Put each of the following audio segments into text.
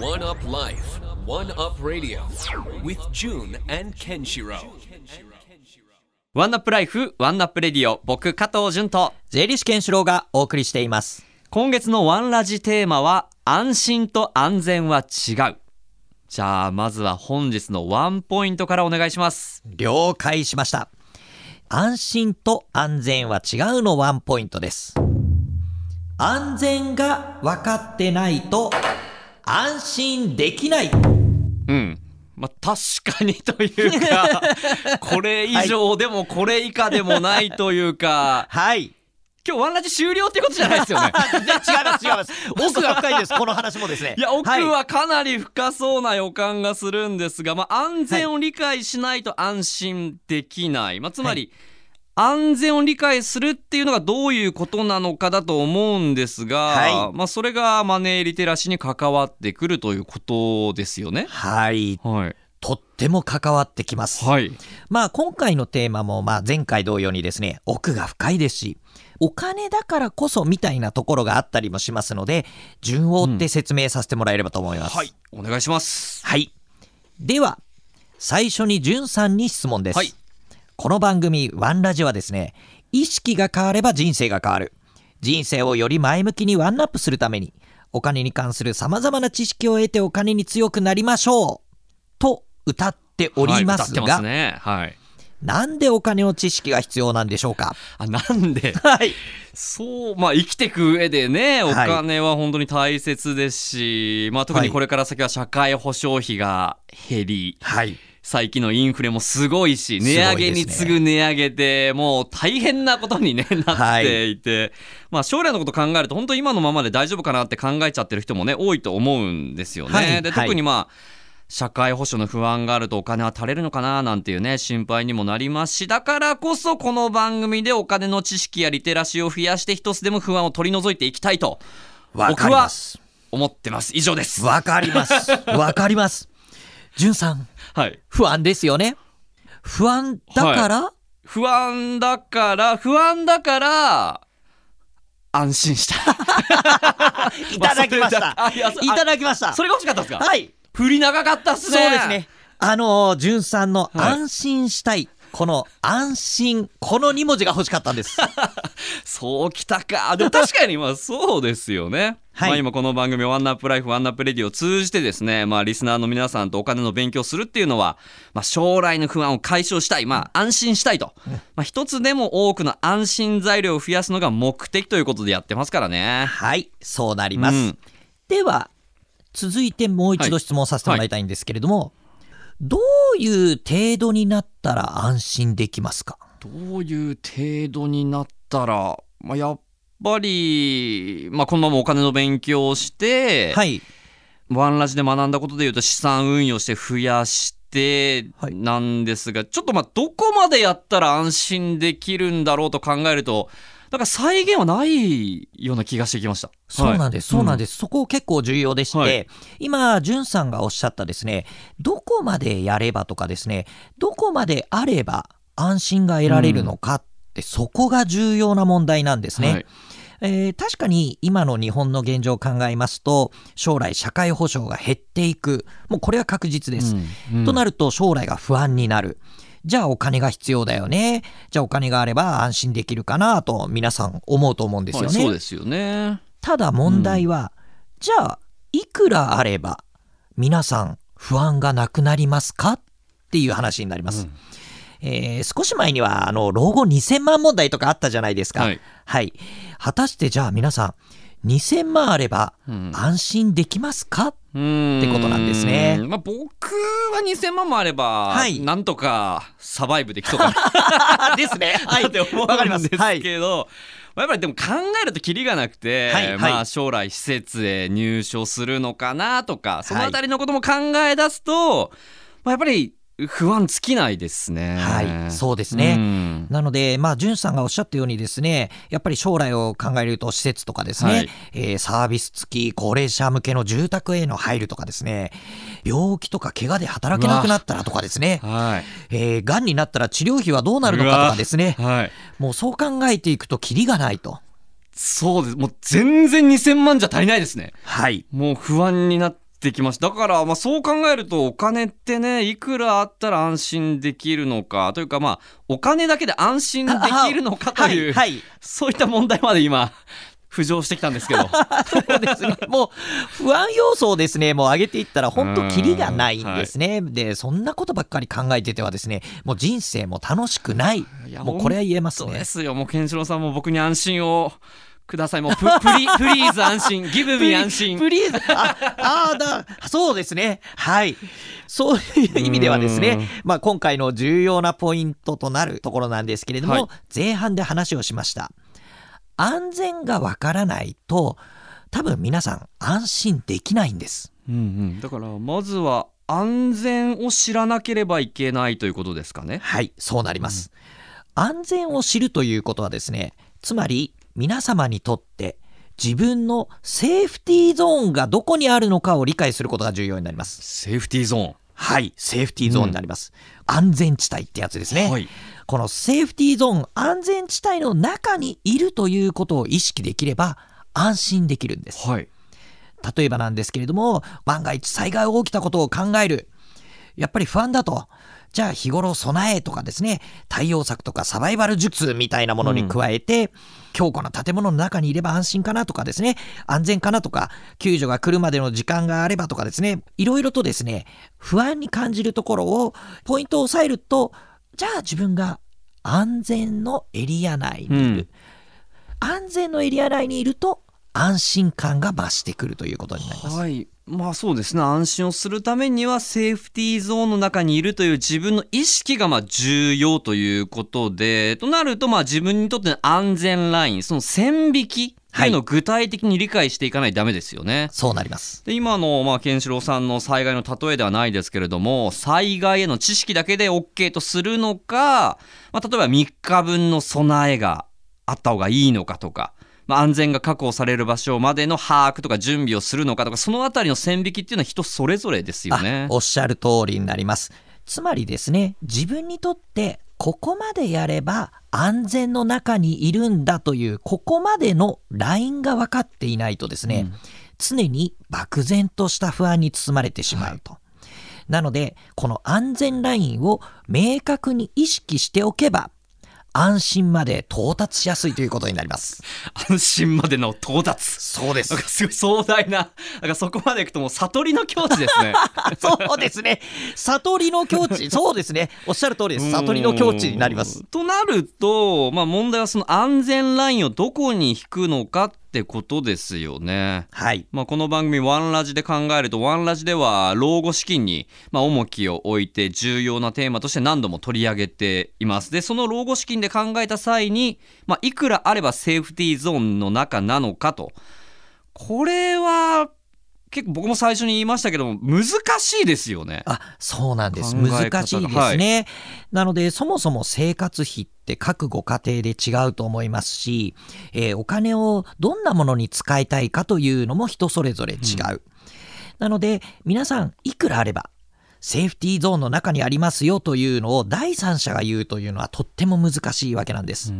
One Up Life, One Up Radio, with Jun and Kenshiro. One Up Life、One Up Radio、僕、加藤淳と、税理士健志郎がお送りしています。今月のワンラジテーマは、安心と安全は違う。じゃあ、まずは本日のワンポイントからお願いします。了解しました。安心と安全は違うのワンポイントです。安全が分かってないと安心できない。うん。まあ、確かにというか、これ以上でもこれ以下でもないというか、はい。今日ワンラジ終了ってことじゃないですよね。全然違います違います。奥が深いです。この話もですね。いや、奥はいはかなり深そうな予感がするんですが、まあ、安全を理解しないと安心できない。まあ、つまり、安全を理解するっていうのがどういうことなのかだと思うんですが、はいまあ、それがマネーリテラシーに関わってくるということですよね。はい。はい。とっても関わってきます。はい。まあ今回のテーマもまあ前回同様にですね、奥が深いですし、お金だからこそみたいなところがあったりもしますので、順を追って説明させてもらえればと思います。はい。お願いします。はい。では、最初にじゅんさんに質問です。はいこの番組、ワンラジはですね、意識が変われば人生が変わる。人生をより前向きにワンナップするために、お金に関する様々な知識を得てお金に強くなりましょう。と歌っておりますが、はいね。はい。なんでお金の知識が必要なんでしょうか？あ、なんで？はい。そう、まあ生きていく上でね、おはい金は本当に大切ですし、まあ特にこれから先は社会保障費が減り、はい。最近のインフレもすごいし、値上げに次ぐ値上げで、もう大変なことに、ね、なっていて、まあ将来のこと考えると、本当今のままで大丈夫かなって考えちゃってる人もね、多いと思うんですよね。で、はいはい特にまあ、社会保障の不安があるとお金は足れるのかななんていうね心配にもなりますしだからこそこの番組でお金の知識やリテラシーを増やして一つでも不安を取り除いていきたいとわかります。思ってます以上ですわかります。わかります。じゅんさん、はい不安ですよね。不安だから、不安だから不安だから安心した い、ただきました。あいただきました。それが欲しかったんですか？はい。振り長かったっすねそうですね。あのー、じゅんさんのはい安心したい。この安心、この2文字が欲しかったんです。そうきたか。でも確かにまあそうですよね。はいまあ今この番組 One Up Life One Up Radio を通じてですね、まあリスナーの皆さんとお金の勉強するっていうのは、まあ将来の不安を解消したい、まあ安心したいと。まあ一つでも多くの安心材料を増やすのが目的ということでやってますからね。はい、そうなります。うんでは、続いてもう一度質問させてもらいたいんですけれども、どういう程度になったら安心できますか？どういう程度になったら、まあやっぱり、まあこのままお金の勉強をして、はい。ワンラジで学んだことでいうと資産運用して増やしてはいなんですが、ちょっとまあどこまでやったら安心できるんだろうと考えるとなんか再現はないような気がしてきました。そうなんです、そうなんでです。そこ結構重要でして、はい今、んさんがおっしゃったですね、どこまでやればとかですね、どこまであれば安心が得られるのかって、そこが重要な問題なんですね。はいえー確かに今の日本の現状を考えますと、将来社会保障が減っていく。もうこれは確実です。うんとなると将来が不安になる。じゃあお金が必要だよね。じゃあお金があれば安心できるかなと皆さん思うと思うんですよね。はいそうですよね。ただ問題は、じゃあいくらあれば皆さん不安がなくなりますか？っていう話になります。えー少し前にはあの老後2000万問題とかあったじゃないですか。はいはい。果たしてじゃあ皆さん2000万あればうん安心できますか、ってことなんですね。まあ、僕は2000万もあれば、はい。なんとかサバイブできそうかな。ですね。は って思わかりますうんですけど、まあやっぱりでも考えるとキリがなくて、はいはい。まあ将来施設へ入所するのかなとかそのあたりのことも考え出すと、まあ、やっぱり不安尽きないですね。はい、そうですね。うんなので、まあ、んさんがおっしゃったようにですね、やっぱり将来を考えると施設とかですね、はいえーサービス付き高齢者向けの住宅への配慮とかですね、病気とか怪我で働けなくなったらとかですね、はい。えー、癌になったら治療費はどうなるのかとかですね、はい。もうそう考えていくとキリがないと。そうです。もう全然2000万じゃ足りないですね。はい。もう不安になっってきましただからまあそう考えるとお金ってねいくらあったら安心できるのかというかまあお金だけで安心できるのかという、はい、はいそういった問題まで今浮上してきたんですけど そうですね。もう不安要素をですね、もう上げていったら本当キリがないんですね。で、そんなことばっかり考えててはですね、もう人生も楽しくない。いやもうこれは言えますねそうで。すよもうケンシロウさんも僕に安心をください。もうププリ プリーズ安心。ギブミ安心。プリーズ。ああーだそうですね。はい。そういう意味ではですね、まあ、今回の重要なポイントとなるところなんですけれども、はい。前半で話をしました。安全がわからないと多分皆さん安心できないんです。うんうん、だからまずは安全を知らなければいけないということですかね。はい。そうなります、安全を知るということはですねつまり皆様にとって自分のセーフティーゾーンがどこにあるのかを理解することが重要になりますセーフティーゾーン。はい、セーフティーゾーンになります。安全地帯ってやつですね。はいこのセーフティーゾーン、安全地帯の中にいるということを意識できれば安心できるんです。はい。例えばなんですけれども、万が一災害が起きたことを考える。やっぱり不安だと。じゃあ日頃備えとかですね、対応策とかサバイバル術みたいなものに加えて、強固な建物の中にいれば安心かなとかですね、安全かなとか、救助が来るまでの時間があればとかですね、いろいろとですね、不安に感じるところをポイントを押さえると、じゃあ自分が安全のエリア内にいる。安全のエリア内にいると安心感が増してくるということになります。はい。まあそうですね。安心をするためにはセーフティーゾーンの中にいるという自分の意識がまあ重要ということで、となるとまあ自分にとっての安全ライン、その線引きっていうのを具体的に理解していかないとダメですよね。そうなります。で今の、まあ、ケンシロウさんの災害の例えではないですけれども災害への知識だけで OK とするのか、まあ、例えば3日分の備えがあった方がいいのかとか、まあ、安全が確保される場所までの把握とか準備をするのかとかそのあたりの線引きっていうのは人それぞれですよねあ。おっしゃる通りになります。つまりですね、自分にとってここまでやれば安全の中にいるんだというここまでのラインが分かっていないとですね、常に漠然とした不安に包まれてしまうと。なので、この安全ラインを明確に意識しておけば、安心まで到達しやすいということになります。安心までの到達そうでなんかすごい壮大ななんかそこまでいくともう悟りの境地ですね。そうですね。悟りの境地。そうですね。おっしゃる通りです。悟りの境地になります。となると、まあ、問題はその安全ラインをどこに引くのかってことですよね。はい。まあ、この番組「ワンラジ」で考えると「ワンラジ」では老後資金にまあ重きを置いて重要なテーマとして何度も取り上げています。でその老後資金で考えた際に、まあ、いくらあればセーフティーゾーンの中なのかとこれは結構僕も最初に言いましたけども難しいですよね。あ、そうなんです。難しいですね。なので、そもそも生活費って各ご家庭で違うと思いますし、えーお金をどんなものに使いたいかというのも人それぞれ違う。なので、皆さん、いくらあれば、セーフティーゾーンの中にありますよというのを第三者が言うというのはとっても難しいわけなんです。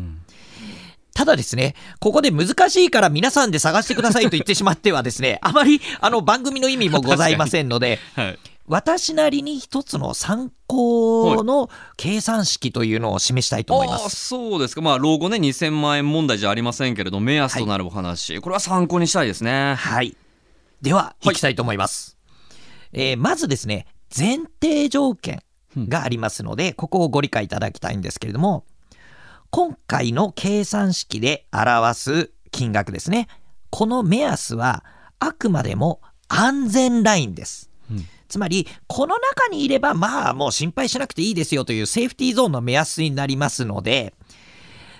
ただですね、ここで難しいから皆さんで探してくださいと言ってしまってはですね、あまりあの番組の意味もございませんので、はい私なりに一つの参考の計算式というのを示したいと思います。そうですかまあ老後ね2000万円問題じゃありませんけれど目安となるお話、これは参考にしたいですね。はい。では、いきたいと思います。えーまずですね、前提条件がありますので、ここをご理解いただきたいんですけれども、今回の計算式で表す金額ですね。この目安は、あくまでも安全ラインです。つまり、この中にいれば、まあ、もう心配しなくていいですよというセーフティーゾーンの目安になりますので、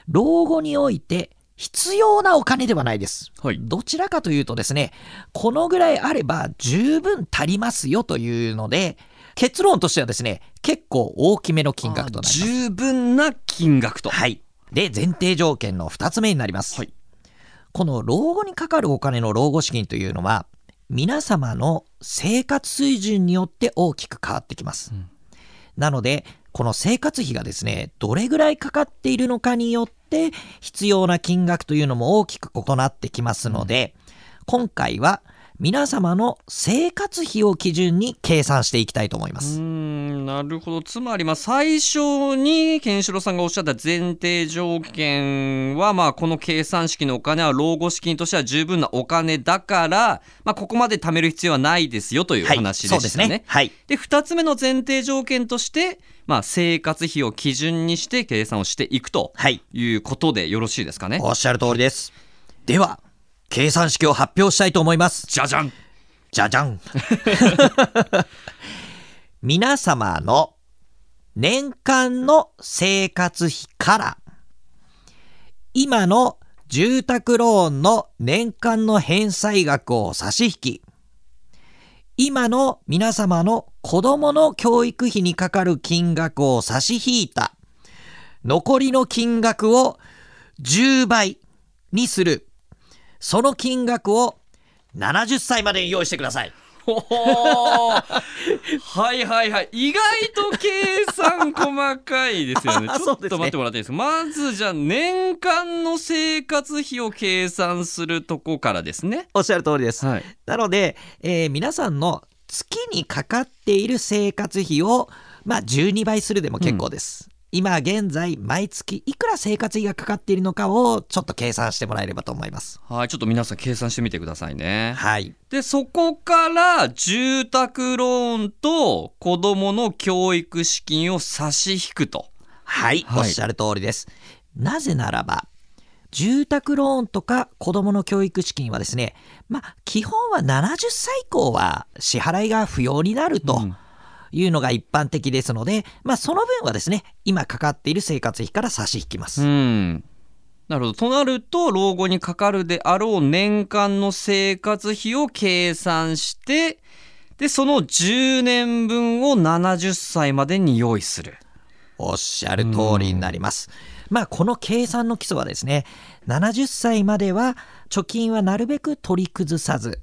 老後において必要なお金ではないです。はいどちらかというとですね、このぐらいあれば十分足りますよというので、結論としてはですね、結構大きめの金額となります。十分な金額と。はい。で、前提条件の2つ目になります。はいこの老後にかかるお金の老後資金というのは、皆様の生活水準によって大きく変わってきます。なので、この生活費がですね、どれぐらいかかっているのかによって、必要な金額というのも大きく異なってきますので、今回は皆様の生活費を基準に計算していきたいと思います。んなるほどつまりまあ最初にケンシロウさんがおっしゃった前提条件はまあこの計算式のお金は老後資金としては十分なお金だから、まあ、ここまで貯める必要はないですよというはい、話でしたね。ね。はい。で2つ目の前提条件として、まあ、生活費を基準にして計算をしていくとはい。いうことでよろしいですかね？おっしゃる通りです。では、計算式を発表したいと思います。じゃじゃんじゃじゃん。皆様の年間の生活費から、今の住宅ローンの年間の返済額を差し引き、今の皆様の子供の教育費にかかる金額を差し引いた、残りの金額を10倍にする、その金額を70歳までに用意してください。はいはいはい意外と計算細かいですよね ちょっと待ってもらっていいですか？まずじゃあ年間の生活費を計算するとこからですねおっしゃる通りです。はいなので、えー皆さんの月にかかっている生活費を、まあ、12倍するでも結構です。今現在毎月いくら生活費がかかっているのかをちょっと計算してもらえればと思います。はいちょっと皆さん計算してみてくださいねはい。でそこから住宅ローンと子どもの教育資金を差し引くとはい、はいおっしゃる通りです。なぜならば、住宅ローンとか子供の教育資金はですね、まあ、基本は70歳以降は支払いが不要になるとうんいうのが一般的ですので、まあ、その分はですね、今かかっている生活費から差し引きます。うんなるほどとなると老後にかかるであろう年間の生活費を計算してでその10年分を70歳までに用意するおっしゃる通りになります。まあこの計算の基礎はですね70歳までは貯金はなるべく取り崩さず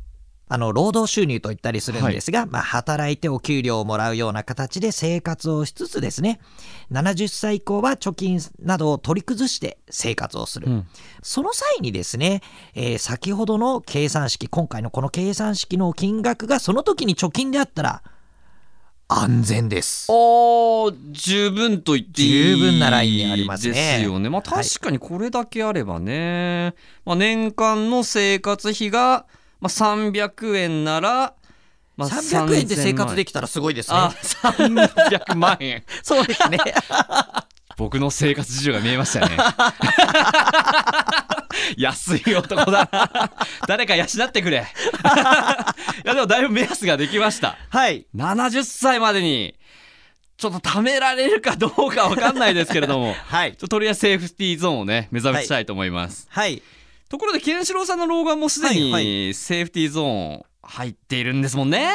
あの労働収入と言ったりするんですが、まあ、働いてお給料をもらうような形で生活をしつつですね70歳以降は貯金などを取り崩して生活をする、うん。その際にですね、えー先ほどの計算式今回のこの計算式の金額がその時に貯金であったら安全です。おー十分と言っていい十分なラインにありますね。ですよねまあはい確かにこれだけあればね、まあ、年間の生活費が、まあ、300円なら、まあ、300円で生活でききたらすごいですね。あ300万円そうですね。僕の生活事情が見えましたね 安い男だな誰か養ってくれ いやでもだいぶ目安ができましたはい。70歳までにちょっと貯められるかどうかわかんないですけれどもはいちょっ。ととりあえずセーフティーゾーンをね目指したいと思います、はい。ところでケンシロウさんの老眼もすでに、はいはセーフティーゾーン入っているんですもんね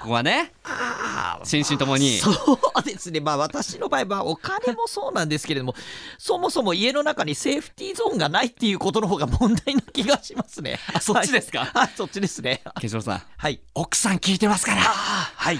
ここはねあ心身ともにそうですね。まあ私の場合はお金もそうなんですけれども、そもそも家の中にセーフティーゾーンがないっていうことの方が問題な気がしますね。あそっちですか？はい、はいそっちですね。ケンシロウさんはい。奥さん聞いてますからああ、はい。